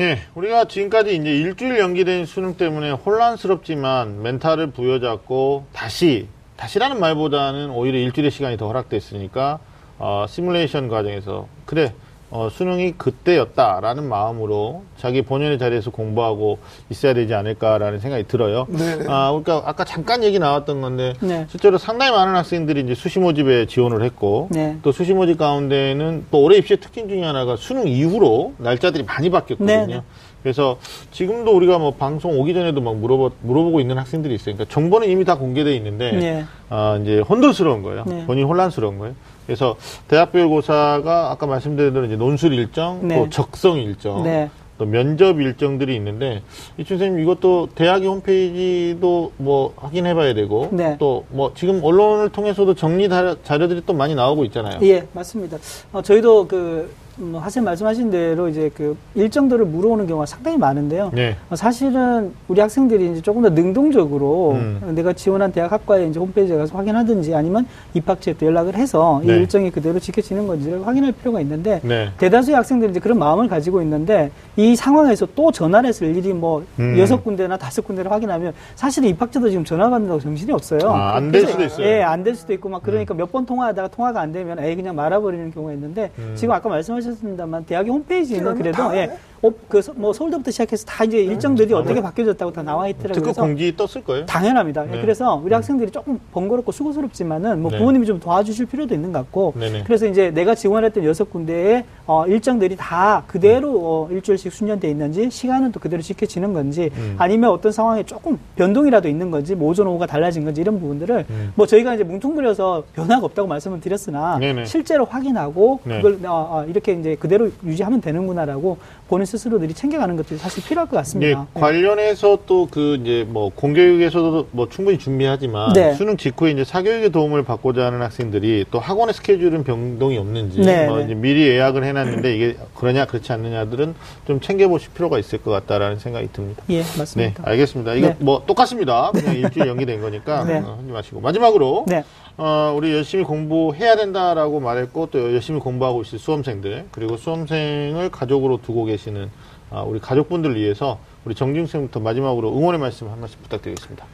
예, 우리가 지금까지 이제 일주일 연기된 수능 때문에 혼란스럽지만 멘탈을 부여잡고 다시, 다시라는 말보다는 오히려 일주일의 시간이 더 허락됐으니까, 어, 시뮬레이션 과정에서, 그래, 어, 수능이 그때였다라는 마음으로 자기 본연의 자리에서 공부하고 있어야 되지 않을까라는 생각이 들어요. 네. 아, 그러니까 아까 잠깐 얘기 나왔던 건데, 네. 실제로 상당히 많은 학생들이 이제 수시 모집에 지원을 했고, 네. 또 수시 모집 가운데는 또 올해 입시의 특징 중에 하나가 수능 이후로 날짜들이 많이 바뀌었거든요. 그래서 지금도 우리가 뭐 방송 오기 전에도 막 물어보, 물어보고 있는 학생들이 있어요. 그러니까 정보는 이미 다 공개돼 있는데, 네. 아, 이제 혼돈스러운 거예요. 네. 본인이 혼란스러운 거예요. 그래서 대학별 고사가 아까 말씀드린 대로 이제 논술 일정, 네. 또 적성 일정, 네. 또 면접 일정들이 있는데 이춘 선생님 이것도 대학의 홈페이지도 뭐 확인해봐야 되고 네. 또뭐 지금 언론을 통해서도 정리 다- 자료들이 또 많이 나오고 있잖아요. 예, 맞습니다. 어, 저희도 그, 음, 하신 말씀하신 대로 이제 그 일정들을 물어오는 경우가 상당히 많은데요. 네. 어, 사실은 우리 학생들이 이제 조금 더 능동적으로 음. 내가 지원한 대학 학과에 이제 홈페이지에 가서 확인하든지 아니면 입학처에 또 연락을 해서 이 네. 일정이 그대로 지켜지는 건지를 확인할 필요가 있는데 네. 대다수의 학생들이 이제 그런 마음을 가지고 있는데 이 상황에서 또 전화를 했을 일이 뭐 음. 여섯 군데나 다섯 군데를 확인하면 사실 입학처도 지금 전화 받는다고 정신이 없어요. 아, 안될 수도 있어요. 예, 안 될 수도 있고 막 그러니까 몇 번 통화하다가 통화가 안 되면 에이 그냥 말아버리는 경우가 있는데 음. 지금 아까 말씀하 셨습니다만 대학의 홈페이지에는 그러면 그래도 다 예, 어, 그뭐 서울대부터 시작해서 다 이제 일정들이 어떻게 바뀌어졌다고 다 나와 있더라고요. 특급 공지 떴을 거예요. 당연합니다. 예, 네. 그래서 우리 학생들이 조금 번거롭고 수고스럽지만은 뭐 네. 부모님이 좀 도와주실 필요도 있는 것 같고. 그래서 이제 내가 지원했던 여섯 군데의 어, 일정들이 다 그대로 어, 일주일씩 순년돼 있는지 시간은 또 그대로 지켜지는 건지 음. 아니면 어떤 상황에 조금 변동이라도 있는 건지 뭐 오전 오후가 달라진 건지 이런 부분들을 음. 뭐 저희가 이제 뭉뚱그려서 변화가 없다고 말씀을 드렸으나. 실제로 확인하고 네. 그걸 어, 어, 이제 그대로 유지하면 되는구나라고 본인 스스로들이 챙겨가는 것들이 사실 필요할 것 예, 같습니다. 관련해서 또 그 이제 뭐 공교육에서도 뭐 충분히 준비하지만 네. 수능 직후에 이제 사교육의 도움을 받고자 하는 학생들이 또 학원의 스케줄은 변동이 없는지 네, 뭐 네. 이제 미리 예약을 해놨는데 이게 그러냐 그렇지 않느냐들은 좀 챙겨보실 필요가 있을 것 같다라는 생각이 듭니다. 예, 네, 맞습니다. 알겠습니다. 이거 네. 뭐 똑같습니다. 그냥 일주일 연기된 거니까 네. 어, 하지 마시고 마지막으로 네. 어, 우리 열심히 공부해야 된다라고 말했고 또 열심히 공부하고 있을 수험생들 그리고 수험생을 가족으로 두고 계 시는 아, 우리 가족분들을 위해서 우리 정중생부터 마지막으로 응원의 말씀 한 말씀 부탁드리겠습니다.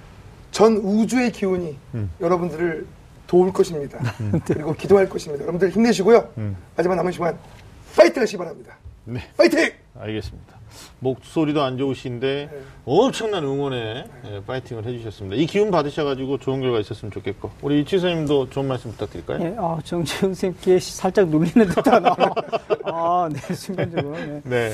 전 우주의 기운이 음. 여러분들을 도울 것입니다. 그리고 기도할 것입니다. 여러분들 힘내시고요. 음. 마지막 남은 시간 파이팅 하시기 바랍니다. 네, 파이팅! 알겠습니다. 목소리도 안 좋으신데 네. 엄청난 응원에 예, 파이팅을 해주셨습니다. 이 기운 받으셔가지고 좋은 결과 있었으면 좋겠고 우리 이치 선생님도 좋은 말씀 부탁드릴까요? 예, 어, 정지훈 선생님께 살짝 눌리는 듯한, 어, 아, 네, 순간적으로. 네. 네,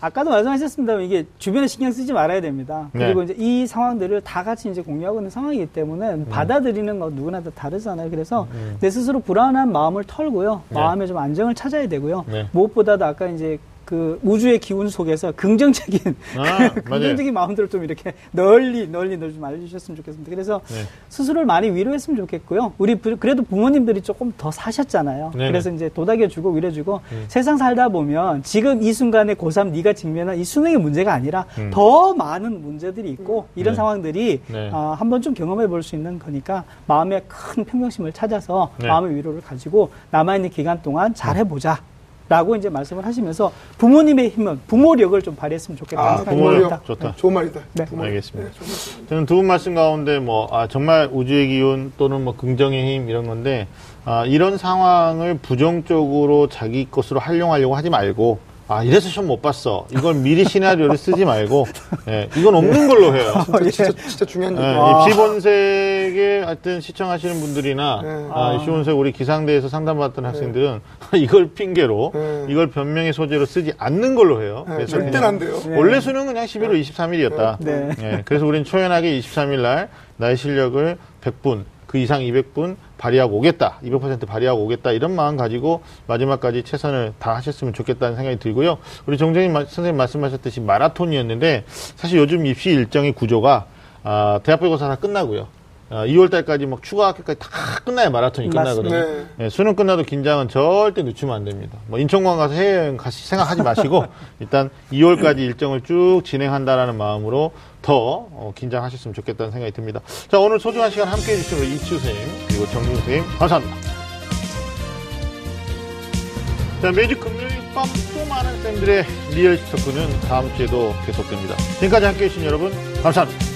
아까도 말씀하셨습니다만 이게 주변에 신경 쓰지 말아야 됩니다. 네. 그리고 이제 이 상황들을 다 같이 이제 공유하고 있는 상황이기 때문에 받아들이는 건 누구나 다 다르잖아요. 그래서 음. 내 스스로 불안한 마음을 털고요. 네. 마음에 좀 안정을 찾아야 되고요. 네. 무엇보다도 아까 이제 그 우주의 기운 속에서 긍정적인 아, 긍정적인 마음들을 좀 이렇게 널리 널리 널리 좀 알려주셨으면 좋겠습니다. 그래서 네. 스스로를 많이 위로했으면 좋겠고요. 우리 부- 그래도 부모님들이 조금 더 사셨잖아요. 네네. 그래서 이제 도닥여주고 위로주고 세상 살다 보면 지금 이 순간에 고3 네가 직면한 이 수능의 문제가 아니라 음. 더 많은 문제들이 있고 이런 네. 상황들이 네. 아, 한번 좀 경험해 볼 수 있는 거니까 마음의 큰 평정심을 찾아서 네. 마음의 위로를 가지고 남아있는 기간 동안 잘 해보자. 라고 이제 말씀을 하시면서 부모님의 힘은 부모력을 좀 발휘했으면 좋겠다는 아, 생각이 부모력 듭니다. 좋다. 좋은 말이다. 네. 부모님. 알겠습니다. 네. 저는 두 분 말씀 가운데 뭐, 아, 정말 우주의 기운 또는 뭐 긍정의 힘 이런 건데, 아, 이런 상황을 부정적으로 자기 것으로 활용하려고 하지 말고, 아, 이래서 시험 못 봤어. 이걸 미리 시나리오를 쓰지 말고, 예, 이건 없는 걸로 해요. 진짜, 진짜, 진짜 중요한 예. 아. 입시본색에 하여튼 시청하시는 분들이나 네. 아, 입시본색 우리 기상대에서 상담받던 학생들은 이걸 핑계로 네. 이걸 변명의 소재로 쓰지 않는 걸로 해요. 네, 그래서 그냥 안 돼요. 네. 원래 수능은 그냥 11월 23일이었다. 네. 예, 그래서 우리는 초연하게 23일 날 나의 실력을 100분, 그 이상 200분 발휘하고 오겠다. 200% 발휘하고 오겠다. 이런 마음 가지고 마지막까지 최선을 다하셨으면 좋겠다는 생각이 들고요. 우리 정정인 마- 선생님 말씀하셨듯이 마라톤이었는데 사실 요즘 입시 일정의 구조가 아, 대학별고사 다 끝나고요. 아, 2월 달까지 막 추가 학교까지 다 끝나야 마라톤이 끝나거든요. 맞습니다. 예, 수능 끝나도 긴장은 절대 늦추면 안 됩니다. 뭐 인천공항 가서 해외여행 가시 생각하지 마시고 일단 2월까지 일정을 쭉 진행한다라는 마음으로 더 어, 긴장하셨으면 좋겠다는 생각이 듭니다. 자 오늘 소중한 시간 함께해 주신 우리 이치우 선생님 그리고 정준 선생님 감사합니다. 자 매주 금요일 밤 좀 아는 쌤들의 real 입시 talk는 다음 주에도 계속됩니다. 지금까지 함께해 주신 여러분 감사합니다.